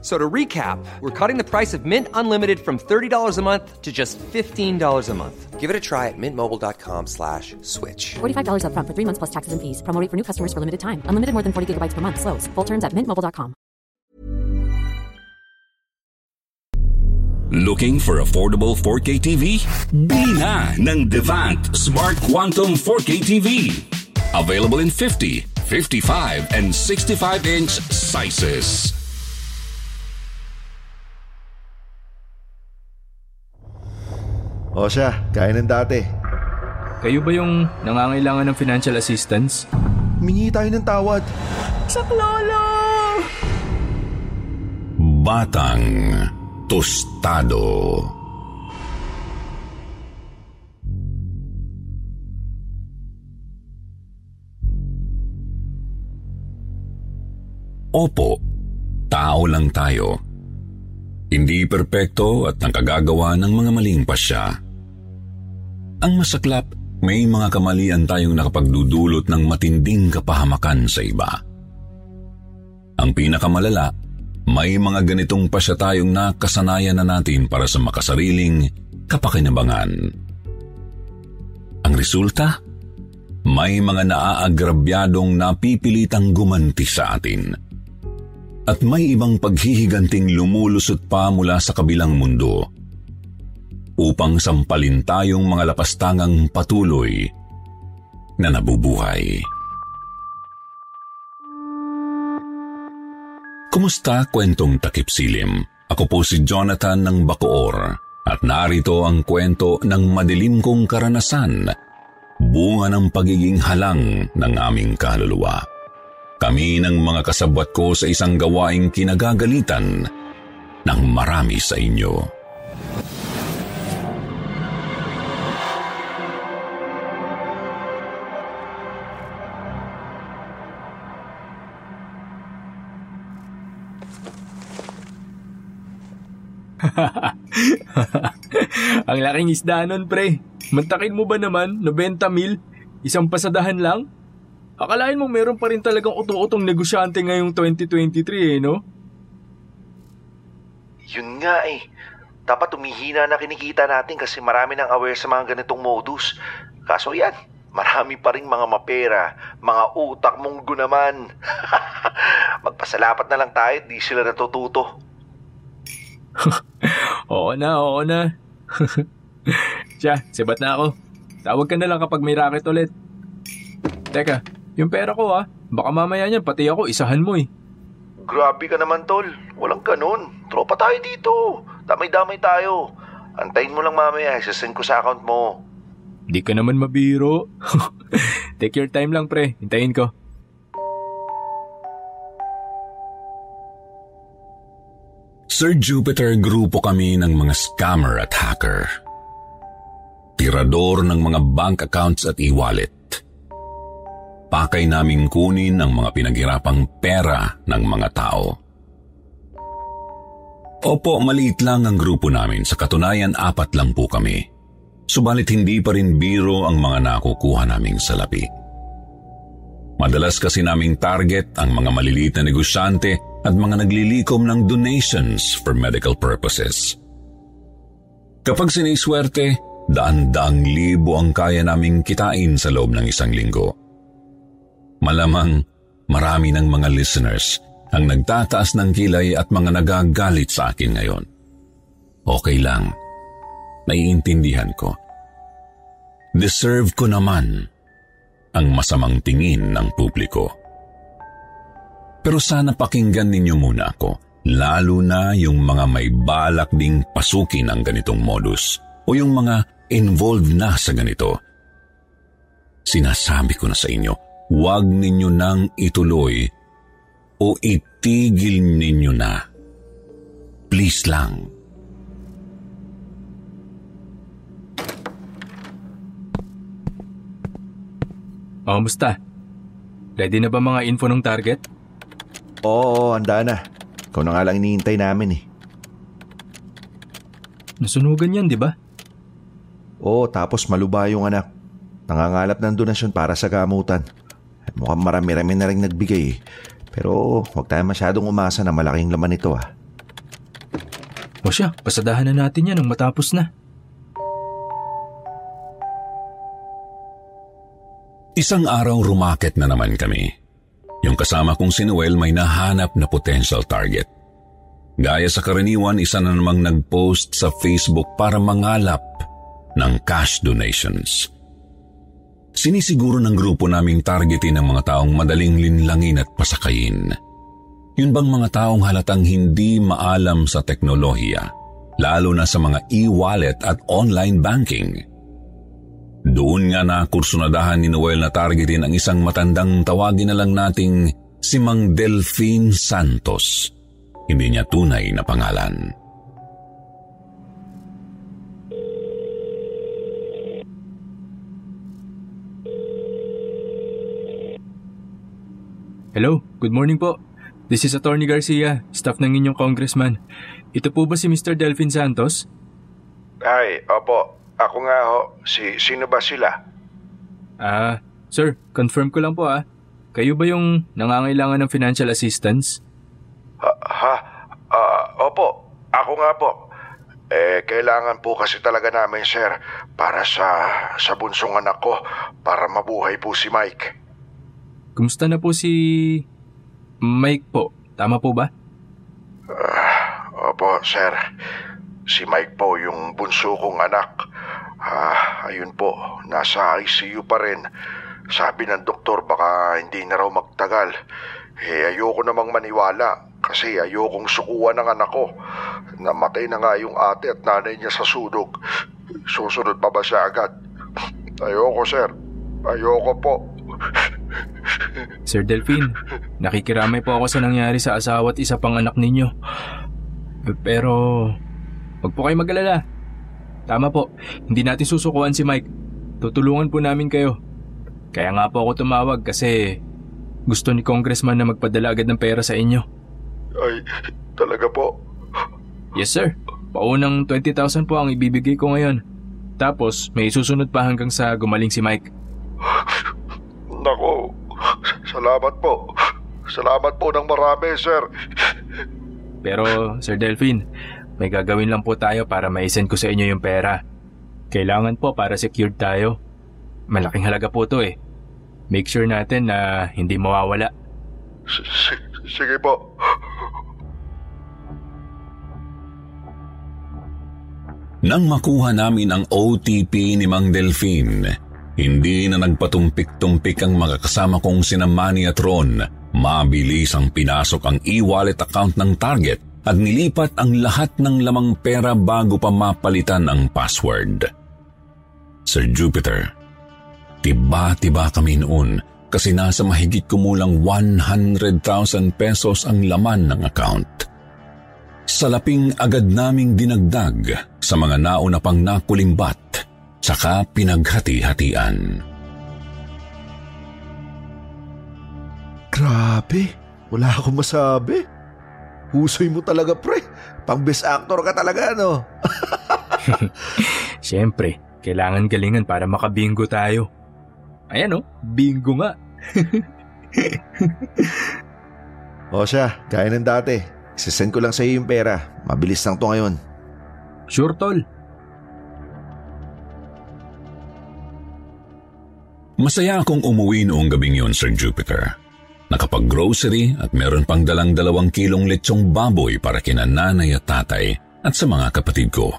So to recap, we're cutting the price of Mint Unlimited from $30 a month to just $15 a month. Give it a try at mintmobile.com slash switch. $45 upfront for three months plus taxes and fees. Promo rate for new customers for limited time. Unlimited more than 40 gigabytes per month. Slows. Full terms at mintmobile.com. Looking for affordable 4K TV? Bili na ng Devant Smart Quantum 4K TV. Available in 50, 55, and 65-inch sizes. O siya, gaya ng dati. Kayo ba yung nangangailangan ng financial assistance? Mingi tayo ng tawad. Batang Tostado. Opo, tao lang tayo. Hindi perpekto at nakagagawa ng mga maling pasya. Ang masaklap, may mga kamalian tayong nakapagdudulot ng matinding kapahamakan sa iba. Ang pinakamalala, may mga ganitong pasya tayong nakasanayan na natin para sa makasariling kapakinabangan. Ang resulta? May mga naaagrabyadong napipilitang gumanti sa atin. At may ibang paghihiganting lumulusot pa mula sa kabilang mundo upang sampalin tayong mga lapastangang patuloy na nabubuhay. Kumusta kwentong takip silim? Ako po si Jonathan ng Bacoor at narito ang kwento ng madilim kong karanasan, bunga ng pagiging halang ng aming kaluluwa. Kami ng mga kasabwat ko sa isang gawaing kinagagalitan ng marami sa inyo. Ang laking isda nun, pre. Mantakin mo ba naman, 90 mil? Isang pasadahan lang? Akalain mo meron pa rin talagang uto-utong negosyante ngayong 2023 eh, no? Yun nga eh. Dapat tumihina na kinikita natin kasi marami nang aware sa mga ganitong modus. Kaso yan, marami pa rin mga mapera, mga utak mong gunaman. Magpasalapat na lang tayo, di sila natututo. Oo na, oo na. Siya, sibat na ako. Tawag ka na lang kapag may racket ulit. Teka, yung pera ko ah. Baka mamaya niyan pati ako isahan mo eh. Grabe ka naman, tol. Walang ganun. Tropa tayo dito. Damay-damay tayo. Antayin mo lang mamaya, isasend ko sa account mo. Di ka naman mabiro. Take your time lang pre, hintayin ko. Sir Jupiter grupo kami ng mga scammer at hacker. Tirador ng mga bank accounts at e-wallet. Pakay naming kunin ang mga pinaghirapang pera ng mga tao. Opo, maliit lang ang grupo namin. Sa katunayan, apat lang po kami. Subalit hindi pa rin biro ang mga nakukuha naming salapi. Madalas kasi naming target ang mga maliliit na negosyante at mga naglilikom ng donations for medical purposes. Kapag siniswerte, daan-daang libo ang kaya naming kitain sa loob ng isang linggo. Malamang marami ng mga listeners ang nagtataas ng kilay at mga nagagalit sa akin ngayon. Okay lang. Naiintindihan ko. Deserve ko naman ang masamang tingin ng publiko. Pero sana pakinggan ninyo muna ako, lalo na yung mga may balak ding pasukin ang ganitong modus o yung mga involved na sa ganito. Sinasabi ko na sa inyo, huwag ninyo nang ituloy o itigil ninyo na. Please lang. O, musta? Ready na ba mga info ng target? Oo, handa na. Ikaw na nga lang iniintay namin eh. Nasunugan yan, di ba? Oo, tapos maluba yung anak. Nangangalap ng donasyon para sa gamutan. At mukhang marami-rami na rin nagbigay eh. Pero huwag tayo masyadong umasa na malaking laman ito ah. O siya, pasadahan na natin yan nang matapos na. Isang araw rumakit na naman kami. Yung kasama kong si Noel may nahanap na potential target. Gaya sa karaniwan, isa na namang nag-post sa Facebook para mangalap ng cash donations. Sinisiguro ng grupo naming targetin ang mga taong madaling linlangin at pasakayin. Yun bang mga taong halatang hindi maalam sa teknolohiya, lalo na sa mga e-wallet at online banking? Doon nga na kursunadahan ni Noel na targetin ang isang matandang tawagin na lang nating si Mang Delphine Santos. Hindi niya tunay na pangalan. Hello, good morning po. This is Attorney Garcia, staff ng inyong congressman. Ito po ba si Mr. Delphine Santos? Ay, opo. Ako nga ho. Si, sino ba sila? Ah, sir, confirm ko lang po ah. Kayo ba yung nangangailangan ng financial assistance? Ha? ha? Ah, opo. Ako nga po. Eh, kailangan po kasi talaga namin, sir, para sa, sa bunsong anak ko, para mabuhay po si Mike. Kumusta na po si Mike po? Tama po ba? Opo, sir. Si Mike po, yung bunso kong anak. Ah, ayun po, nasa ICU pa rin. Sabi ng doktor baka hindi na raw magtagal. Eh, ayoko namang maniwala kasi ayokong sukuan ng anak ko. Namatay na nga yung ate at nanay niya sa sunog. Susunod pa ba siya agad? Ayoko, sir. Ayoko po. Sir Delphine, nakikiramay po ako sa nangyari sa asawa at isa pang anak ninyo. Pero, wag po kayo mag-alala. Tama po, hindi natin susukuan si Mike. Tutulungan po namin kayo. Kaya nga po ako tumawag kasi gusto ni congressman na magpadala agad ng pera sa inyo. Ay, talaga po. Yes sir, paunang 20,000 po ang ibibigay ko ngayon. Tapos may susunod pa hanggang sa gumaling si Mike. Nako, salamat po. Salamat po ng marami, sir. Pero Sir Delphine, may gagawin lang po tayo para maisend ko sa inyo yung pera. Kailangan po para secured tayo. Malaking halaga po to eh. Make sure natin na hindi mawawala. Sige po. Nang makuha namin ang OTP ni Mang Delphine, hindi na nagpatumpik-tumpik ang mga kasama kong sina Manny at Ron. Mabilis ang pinasok ang e-wallet account ng target at nilipat ang lahat ng lamang pera bago pa mapalitan ang password. Sir Jupiter, tiba-tiba kami noon kasi nasa mahigit kumulang 100,000 pesos ang laman ng account. Salaping agad naming dinagdag sa mga nauna pang nakulimbat tsaka pinaghati-hatian. Grabe, wala akong masabi. Husoy mo talaga, pre. Pang best actor ka talaga, no? Siyempre, kailangan galingan para makabingo tayo. Ayan oh, bingo nga. O siya, gaya ng dati. Isasend ko lang sa iyo yung pera. Mabilis lang to ngayon. Sure tol. Masaya akong umuwi noong gabing yun, Sir Jupiter. Nakapag-grocery at meron pang dalang dalawang kilong lechong baboy para kina nanay at tatay at sa mga kapatid ko.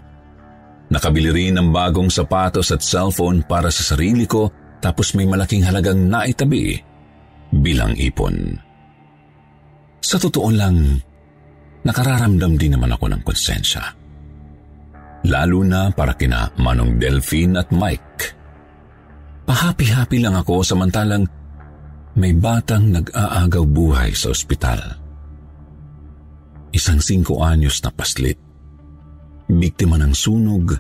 Nakabili rin ng bagong sapatos at cellphone para sa sarili ko tapos may malaking halagang naitabi bilang ipon. Sa totoo lang, nakararamdam din naman ako ng konsensya. Lalo na para kina Manong Delphine at Mike. Pahapi-hapi lang ako samantalang may batang nag-aagaw buhay sa ospital. Isang singko anyos na paslit. Biktima ng sunog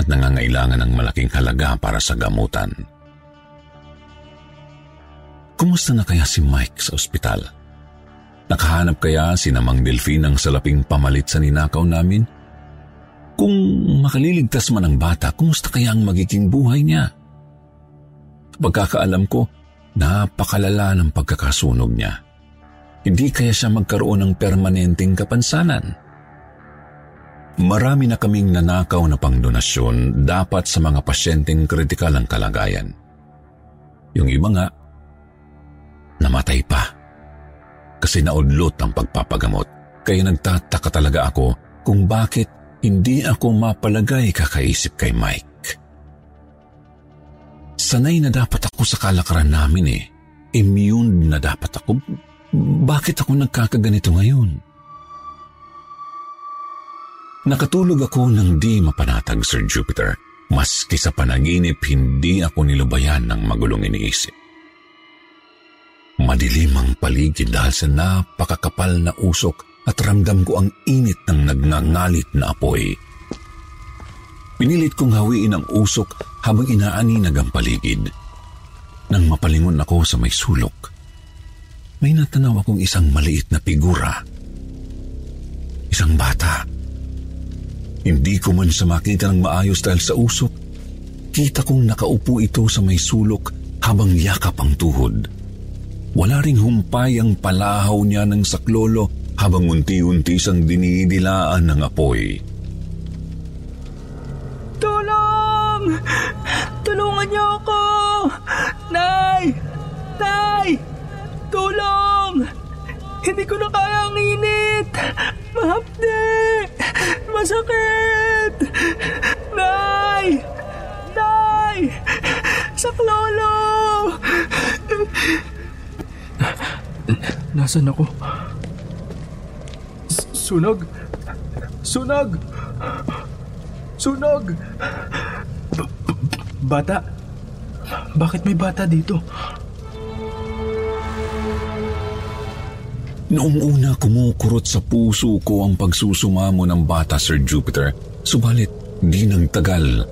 at nangangailangan ng malaking halaga para sa gamutan. Kumusta na kaya si Mike sa ospital? Nakahanap kaya si Namang Delfin ng salaping pamalit sa ninakaw namin? Kung makaliligtas man ang bata, kumusta kaya ang magiging buhay niya? Pagkakaalam ko, napakalala ng pagkakasunog niya. Hindi kaya siya magkaroon ng permanenteng kapansanan. Marami na kaming nanakaw na pangdonasyon dapat sa mga pasyenteng kritikal ang kalagayan. Yung iba nga, namatay pa kasi naudlot ang pagpapagamot. Kaya nagtataka talaga ako kung bakit hindi ako mapalagay kakaisip kay Mike. Sanay na dapat ako sa kalakaran namin eh. Immune na dapat ako. Bakit ako nagkakaganito ngayon? Nakatulog ako ng di mapanatag, Sir Jupiter. Maski sa panaginip, hindi ako nilubayan ng magulong iniisip. Madilim ang paligid dahil sa napakakapal na usok at ramdam ko ang init ng nagngangalit na apoy. Pinilit kong hawiin ang usok habang inaaninag ang paligid. Nang mapalingon ako sa may sulok, may natanaw akong isang maliit na figura. Isang bata. Hindi ko man siya makita ng maayos dahil sa usok. Kita kong nakaupo ito sa may sulok habang yakap ang tuhod. Wala ring humpay ang palahaw niya ng saklolo habang unti-unti siyang dinidilaan ng apoy. Hindi ko na kaya ang init! Mahapde! Masakit! Nay! Nay! Saklolo! Nasaan ako? Sunog! Sunog! Sunog! B- bata? Bakit may bata dito? Noong una kumukurot sa puso ko ang pagsusumamo ng bata, Sir Jupiter. Subalit, di nang tagal.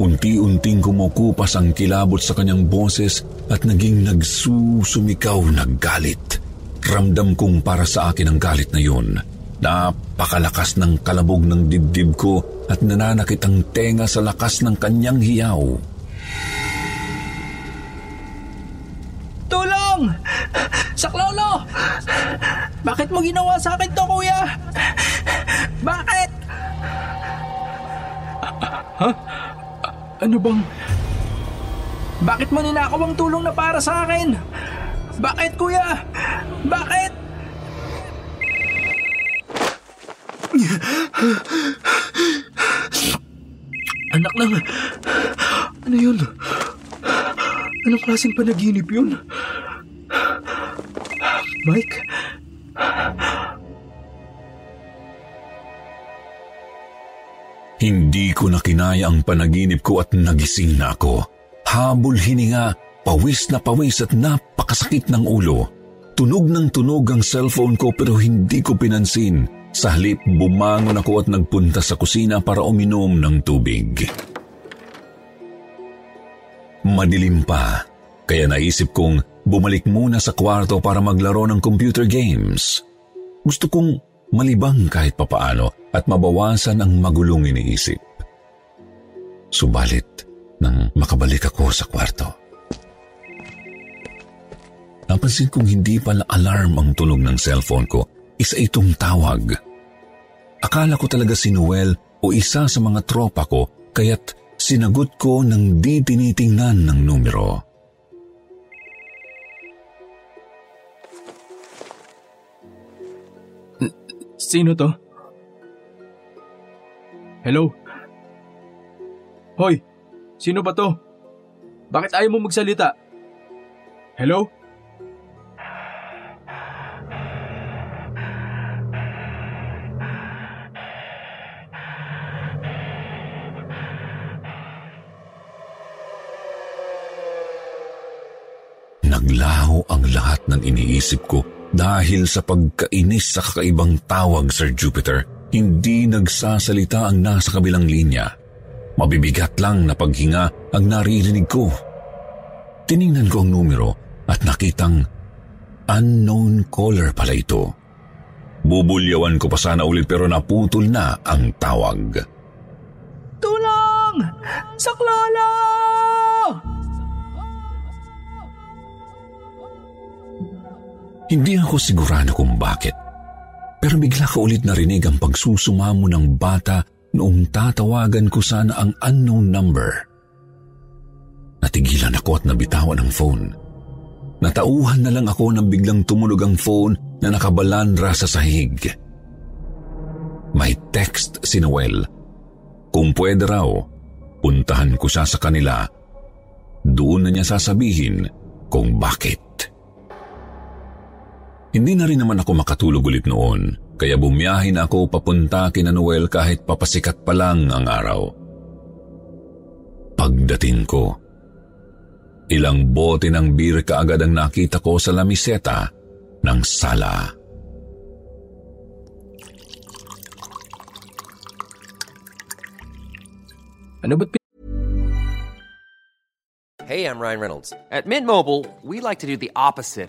Unti-unting kumukupas ang kilabot sa kanyang boses at naging nagsusumikaw na galit. Ramdam kong para sa akin ang galit na yun. Napakalakas ng kalabog ng dibdib ko at nananakit ang tenga sa lakas ng kanyang hiyaw. Tulong! Saklolo! Bakit mo ginawa sa akin to, kuya? Bakit? Ha? Ano bang... Bakit mo ninakaw ang tulong na para sa akin? Bakit, kuya? Bakit? Anak lang. Ano yun? Anong klaseng panaginip yun? Mike? Hindi ko na kinaya ang panaginip ko at nagising na ako. Habol hininga, pawis na pawis at napakasakit ng ulo. Tunog ng tunog ang cellphone ko pero hindi ko pinansin. Sa halip, bumangon ako at nagpunta sa kusina para uminom ng tubig. Madilim pa, kaya naisip kong bumalik muna sa kwarto para maglaro ng computer games. Gusto kong malibang kahit papaano at mabawasan ang magulong iniisip. Subalit, nang makabalik ako sa kwarto. Napansin kong hindi pala alarm ang tunog ng cellphone ko. Isa itong tawag. Akala ko talaga si Noel o isa sa mga tropa ko kaya't sinagot ko ng di tinitingnan ng numero. Sino to? Hello? Hoy! Sino ba to? Bakit ayaw mo magsalita? Hello? Naglaho ang lahat ng iniisip ko dahil sa pagkainis sa kakaibang tawag, Sir Jupiter. Hindi nagsasalita ang nasa kabilang linya. Mabibigat lang na paghinga ang naririnig ko. Tiningnan ko ang numero at nakitang Unknown caller pala ito. Bubulyawan ko pa sana ulit pero naputol na ang tawag. Tulong! Saklolo! Hindi ako sigurado kung bakit. Pero bigla ko ulit narinig ang pagsusumamo ng bata noong tatawagan ko sana ang unknown number. Natigilan ako at nabitawan ang phone. Natauhan na lang ako nang biglang tumunog ang phone na nakabalandra sa sahig. May text si Noel. Kung pwede raw, puntahan ko siya sa kanila. Doon na niya sasabihin kung bakit. Hindi na rin naman ako makatulog ulit noon, kaya bumiyahe na ako papunta kina Noel kahit papasikat pa lang ang araw. Pagdating ko, ilang bote ng beer kaagad ang nakita ko sa lamiseta ng sala. Ano ba't Hey, I'm Ryan Reynolds. At Mint Mobile, we like to do the opposite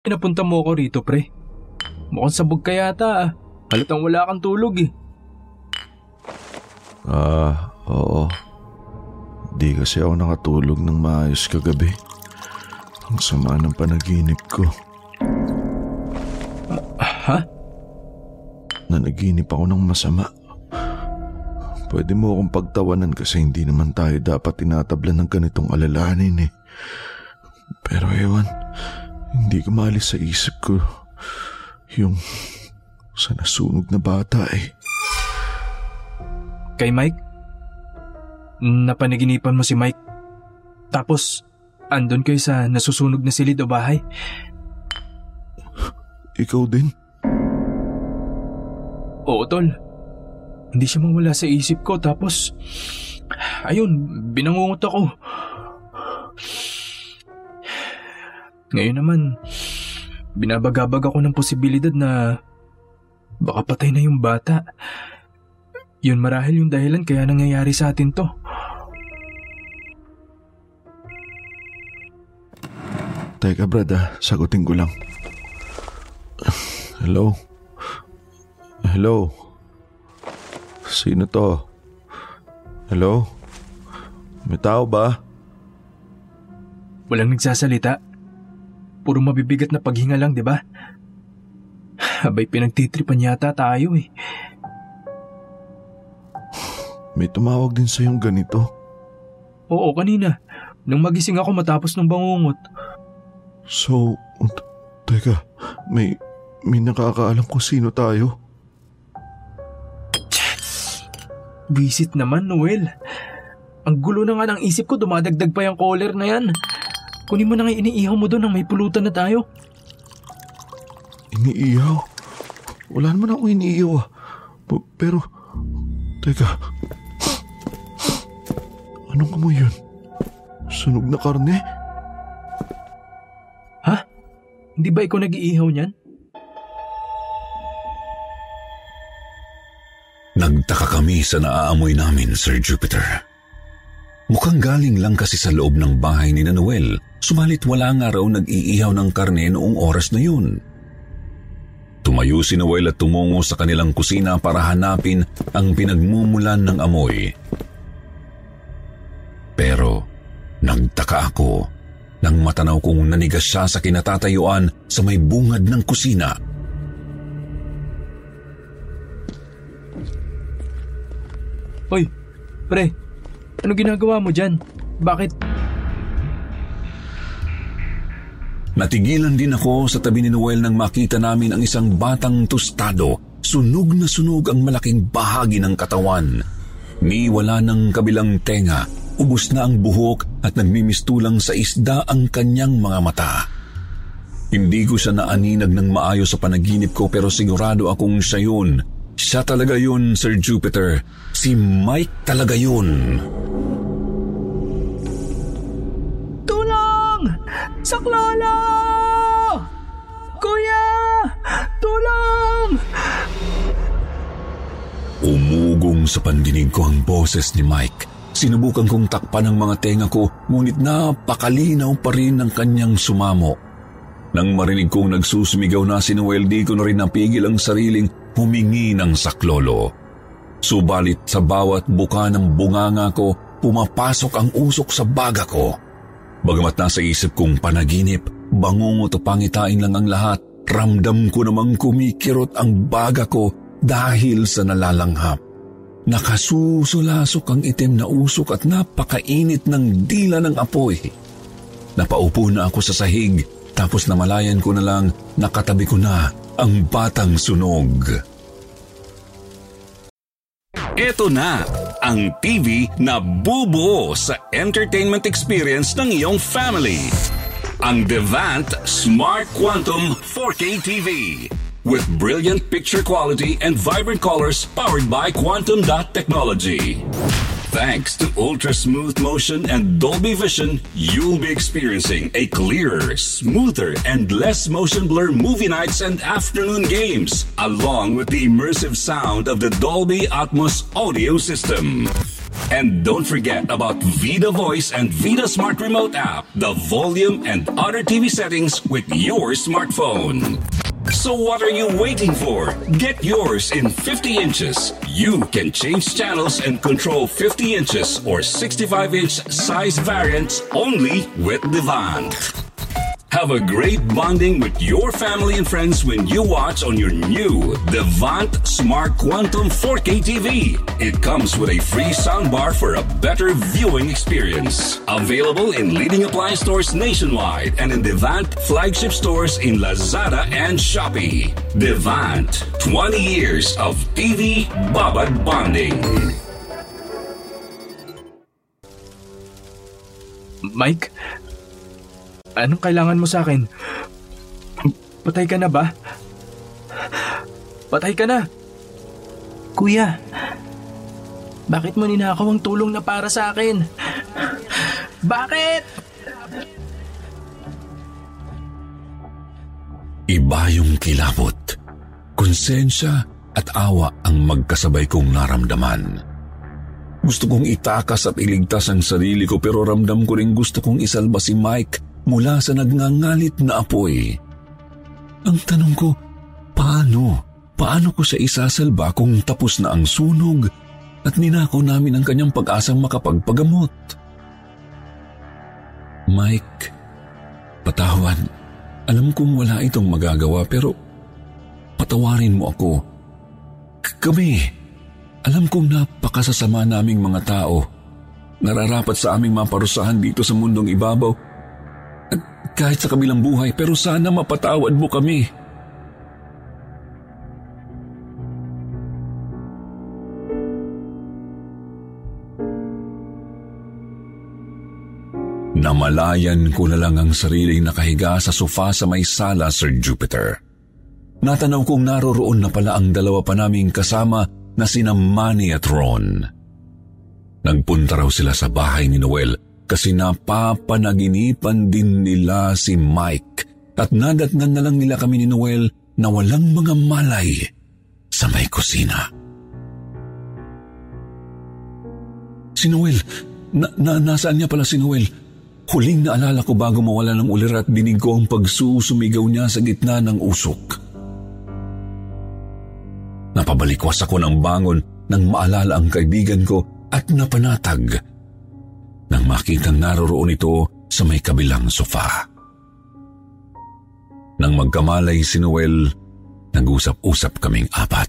Pinapunta mo ako rito, pre? Mukhang sabog ka yata ah. Halatang wala kang tulog eh. Ah, oo. Di kasi ako nakatulog ng maayos kagabi. Ang sama ng panaginip ko. Ha? Nanaginip ako ng masama. Pwede mo akong pagtawanan kasi hindi naman tayo dapat tinatabla ng ganitong alalahanin eh. Pero ewan, hindi ko maalis sa isip ko yung sa nasunog na bata eh. Kay Mike? Napanaginipan mo si Mike. Tapos, andon kayo sa nasusunog na silid o bahay. Ikaw din? Oo, tol. Hindi siya mawala sa isip ko tapos... Ayun, binangungot ako. Ngayon naman, binabagabag ako ng posibilidad na baka patay na yung bata. Yun marahil yung dahilan kaya nangyayari sa atin to. Teka brad ah, sagutin ko lang. Hello? Hello? Sino to? Hello? May tao ba? Walang nagsasalita. Puro mabibigat na paghinga lang, di ba? Abay, pinagtitripan yata tayo eh. May tumawag din sa yung ganito. Oo, kanina. Nang magising ako matapos ng bangungot. So, t- teka, may, may nakakaalam kung sino tayo. Visit naman, Noel. Ang gulo na nga ng isip ko, dumadagdag pa yung caller na yan. Kunin mo na nga iniihaw mo doon nang may pulutan na tayo. Iniiyaw? Wala naman ako iniiyaw ah. P- pero, teka. Anong amoy yun? Sunog na karne? Ha? Hindi ba ikaw nag-iihaw niyan? Nagtaka kami sa naaamoy namin, Sir Jupiter. Mukhang galing lang kasi sa loob ng bahay ni Noel, subalit wala nga raw nag-iihaw ng karne noong oras na yun. Tumayo si Noel at tumungo sa kanilang kusina para hanapin ang pinagmumulan ng amoy. Pero nagtaka ako nang matanaw kong nanigas siya sa kinatatayuan sa may bungad ng kusina. Hoy, pre, ano ginagawa mo dyan? Bakit? Natigilan din ako sa tabi ni Noel nang makita namin ang isang batang tostado. Sunog na sunog ang malaking bahagi ng katawan. Ni wala ng kabilang tenga, ubos na ang buhok at nagmimistulang sa isda ang kanyang mga mata. Hindi ko siya naaninag ng maayos sa panaginip ko pero sigurado akong siya yun. Siya talaga yun, Sir Jupiter. Si Mike talaga yun. Tulong! Saklolo! Kuya! Tulong! Umugong sa pandinig ko ang boses ni Mike. Sinubukan kong takpan ang mga tenga ko, ngunit napakalinaw pa rin ang kanyang sumamo. Nang marinig kong nagsusumigaw na si Noel, di ko na rin napigil ang sariling humingi ng saklolo. Subalit sa bawat buka ng bunganga ko, pumapasok ang usok sa baga ko. Bagamat nasa isip kong panaginip, bangungot o pangitain lang ang lahat, ramdam ko namang kumikirot ang baga ko dahil sa nalalanghap. Nakasusulasok ang itim na usok at napakainit ng dila ng apoy. Napaupo na ako sa sahig tapos namalayan ko na lang nakatabi ko na ang batang sunog. Ito na ang TV na bubuo sa entertainment experience ng iyong family. Ang Devant Smart Quantum 4K TV with brilliant picture quality and vibrant colors powered by Quantum Dot Technology. Thanks to ultra smooth motion and Dolby Vision, you'll be experiencing a clearer, smoother, and less motion blur movie nights and afternoon games, along with the immersive sound of the Dolby Atmos audio system. And don't forget about Vida Voice and Vida Smart Remote app, the volume and other TV settings with your smartphone. So what are you waiting for? Get yours in 50 inches. You can change channels and control 50 inches or 65 inch size variants only with Devant. Have a great bonding with your family and friends when you watch on your new Devant Smart Quantum 4K TV. It comes with a free soundbar for a better viewing experience. Available in leading appliance stores nationwide and in Devant flagship stores in Lazada and Shopee. Devant, 20 years of TV Babad bonding. Mike, anong kailangan mo sa akin? Patay ka na ba? Patay ka na! Kuya, bakit mo ninakaw ang tulong na para sa akin? Bakit? Iba yung kilabot. Konsensya at awa ang magkasabay kong naramdaman. Gusto kong itakas at iligtas ang sarili ko pero ramdam ko rin gusto kong isalba si Mike mula sa nagngangalit na apoy. Ang tanong ko, paano? Paano ko siya isasalba kung tapos na ang sunog at ninakaw namin ang kanyang pag-asang makapagpagamot? Mike, patawad. Alam kong wala itong magagawa pero patawarin mo ako. Kami, alam kong napakasasama naming mga tao. Nararapat sa aming maparusahan dito sa mundong ibabaw. Kahit sa kabilang buhay, pero sana mapatawad mo kami. Namalayan ko na lang ang sariling nakahiga sa sofa sa may sala, Sir Jupiter. Natanaw kong naroroon na pala ang dalawa pa naming kasama na sina Manny at Ron. Nagpunta raw sila sa bahay ni Noel kasi napapanaginipan din nila si Mike at nadatnan na lang nila kami ni Noel na walang mga malay sa may kusina. Si Noel, na, na, nasaan niya pala si Noel? Huling naalala ko bago mawala ng ulir at dinig ko ang pagsusumigaw niya sa gitna ng usok. Napabalikwas ako ng bangon nang maalala ang kaibigan ko at napanatag nang makitang naroroon ito sa may kabilang sofa. Nang magkamalay si Noel, nag-usap-usap kaming apat.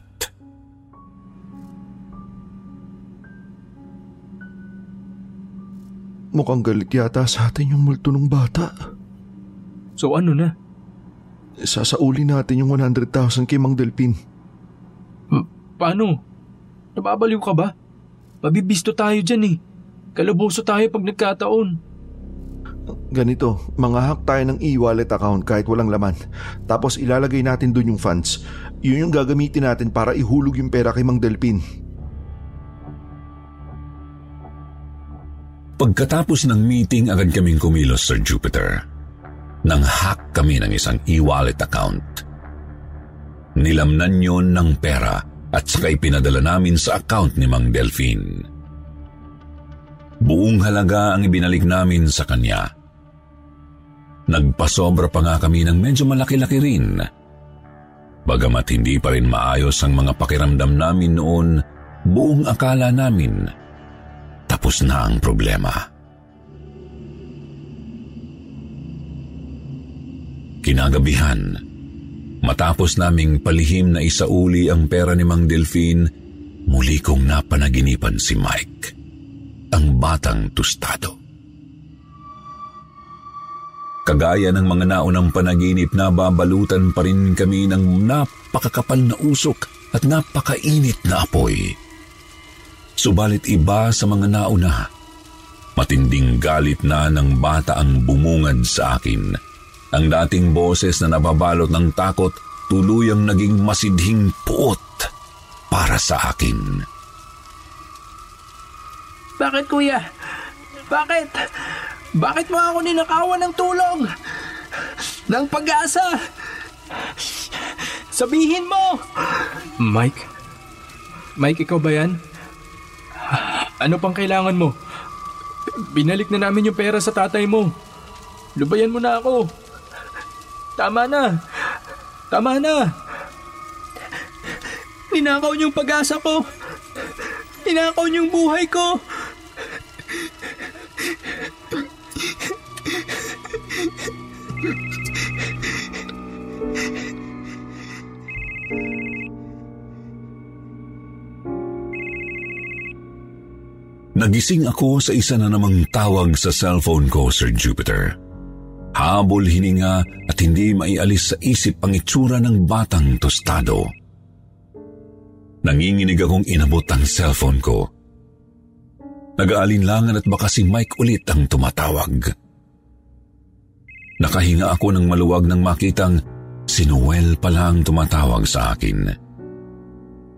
Mukhang galit yata sa atin yung multo ng bata. So ano na? Sasauli natin yung 100,000 kay Mang Delpin. Pa- hmm, paano? Nababaliw ka ba? Mabibisto tayo dyan eh. Kalaboso tayo pag nagkataon. Ganito, mga hack tayo ng e-wallet account kahit walang laman. Tapos ilalagay natin dun yung funds. Yun yung gagamitin natin para ihulog yung pera kay Mang Delpin. Pagkatapos ng meeting, agad kaming kumilos, Sir Jupiter. Nang hack kami ng isang e-wallet account. Nilamnan yon ng pera at saka ipinadala namin sa account ni Mang Delphine. Buong halaga ang ibinalik namin sa kanya. Nagpasobra pa nga kami ng medyo malaki-laki rin. Bagamat hindi pa rin maayos ang mga pakiramdam namin noon, buong akala namin tapos na ang problema. Kinagabihan, matapos naming palihim na isauli ang pera ni Mang Delphine, muli kong napanaginipan si Mike, ang batang tustado. Kagaya ng mga naunang panaginip na babalutan pa rin kami ng napakakapal na usok at napakainit na apoy. Subalit iba sa mga nauna. Matinding galit na ng bata ang bumungad sa akin. Ang dating boses na nababalot ng takot tuluyang naging masidhing puot para sa akin. Bakit kuya? Bakit? Bakit mo ako ninakawan ng tulong? Ng pag-asa? Sabihin mo! Mike? Mike, ikaw ba yan? Ano pang kailangan mo? Binalik na namin yung pera sa tatay mo. Lubayan mo na ako. Tama na. Tama na. Ninakaw niyong pag-asa ko. Ninakaw niyong buhay ko. Nagising ako sa isa na namang tawag sa cellphone ko, Sir Jupiter. Habol hininga at hindi maialis sa isip ang itsura ng batang tostado. Nanginginig akong inabot ang cellphone ko. Nag-aalinlangan at baka si Mike ulit ang tumatawag. Nakahinga ako ng maluwag nang makitang si Noel pala ang tumatawag sa akin.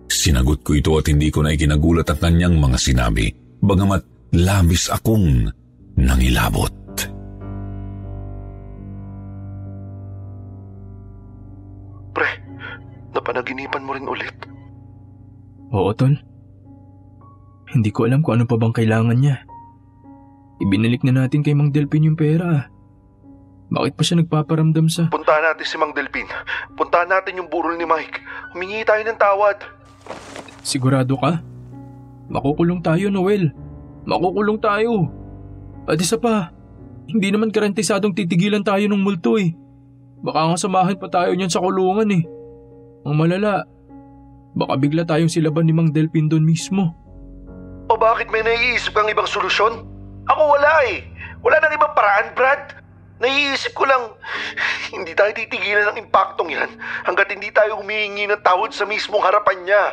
Sinagot ko ito at hindi ko na ikinagulat ang kanyang mga sinabi bagamat labis akong nangilabot. Pre, napanaginipan mo rin ulit. Oo, Tol. Hindi ko alam kung ano pa bang kailangan niya. Ibinalik na natin kay Mang Delpin yung pera. Bakit pa siya nagpaparamdam sa... Puntahan natin si Mang Delpin. Puntahan natin yung burol ni Mike. Humingi tayo ng tawad. Sigurado ka? Makukulong tayo, Noel. Makukulong tayo. At isa pa, hindi naman garantisadong titigilan tayo ng multo eh. Baka nga samahan pa tayo niyan sa kulungan eh. Ang malala, baka bigla tayong silaban ni Mang Delpin doon mismo. O bakit may naiisip kang ibang solusyon? Ako wala eh. Wala nang ibang paraan, Brad. Naiisip ko lang, hindi tayo titigilan ng impaktong yan hanggat hindi tayo humihingi ng tawad sa mismong harapan niya.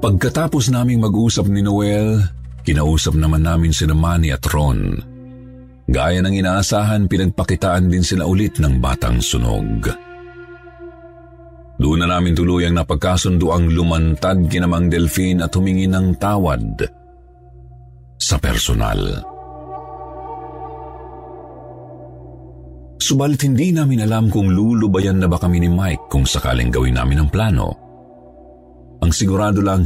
Pagkatapos naming mag-usap ni Noel, kinausap naman namin si Manny at Ron. Gaya ng inaasahan, pinagpakitaan din sila ulit ng batang sunog. Doon na namin tuluyang napagkasundo ang lumantad kinamang Delphine at humingi ng tawad sa personal. Subalit hindi namin alam kung lulubayan na ba kami ni Mike kung sakaling gawin namin ang plano. Ang sigurado lang,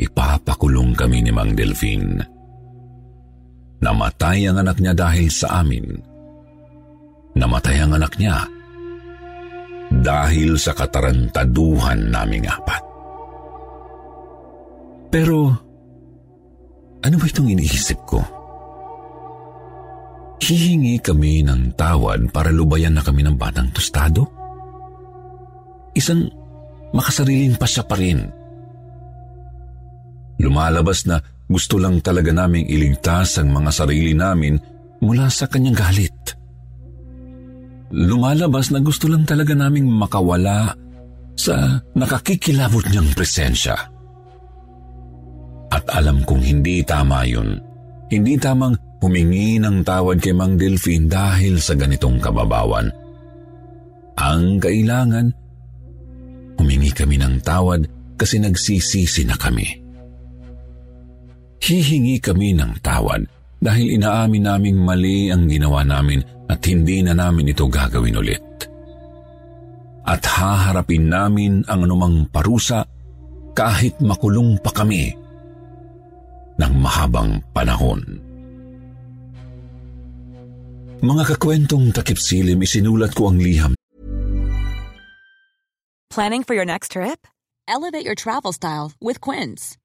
ipapakulong kami ni Mang Delphine. Namatay ang anak niya dahil sa amin. Namatay ang anak niya dahil sa katarantaduhan naming apat. Pero, ano ba itong iniisip ko? hihingi kami ng tawad para lubayan na kami ng batang tostado? Isang makasariling pasya pa rin. Lumalabas na gusto lang talaga naming iligtas ang mga sarili namin mula sa kanyang galit. Lumalabas na gusto lang talaga naming makawala sa nakakikilabot niyang presensya. At alam kong hindi tama yun. Hindi tamang humingi ng tawad kay Mang Delphine dahil sa ganitong kababawan. Ang kailangan, humingi kami ng tawad kasi nagsisisi na kami. Hihingi kami ng tawad dahil inaamin naming mali ang ginawa namin at hindi na namin ito gagawin ulit. At haharapin namin ang anumang parusa kahit makulong pa kami ng mahabang panahon. Mga kakwentong takipsilim, isinulat ko ang liham. Planning for your next trip? Elevate your travel style with Quince.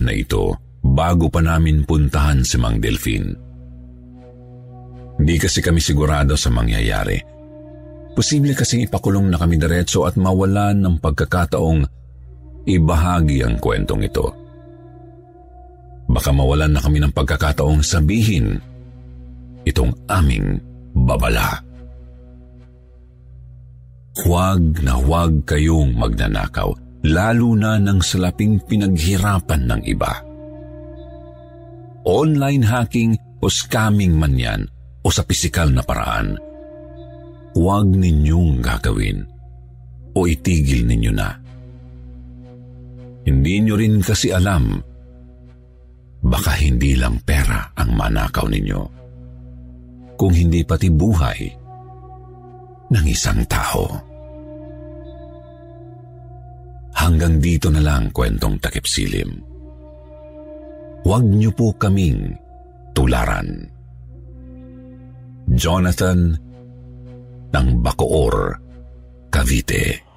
Na ito, bago pa namin puntahan si Mang Delphine. Di kasi kami sigurado sa mangyayari. Posible kasing ipakulong na kami diretso at mawalan ng pagkakataong ibahagi ang kwentong ito. Baka mawalan na kami ng pagkakataong sabihin itong aming babala. Huwag na huwag kayong magnanakaw, lalo na ng salaping pinaghirapan ng iba. Online hacking o scamming man yan o sa pisikal na paraan, huwag ninyong gagawin o itigil ninyo na. Hindi nyo rin kasi alam, baka hindi lang pera ang manakaw ninyo, kung hindi pati buhay ng isang tao. Hanggang dito na lang kwentong takipsilim. Huwag niyo po kaming tularan. Jonathan ng Bacoor, Cavite.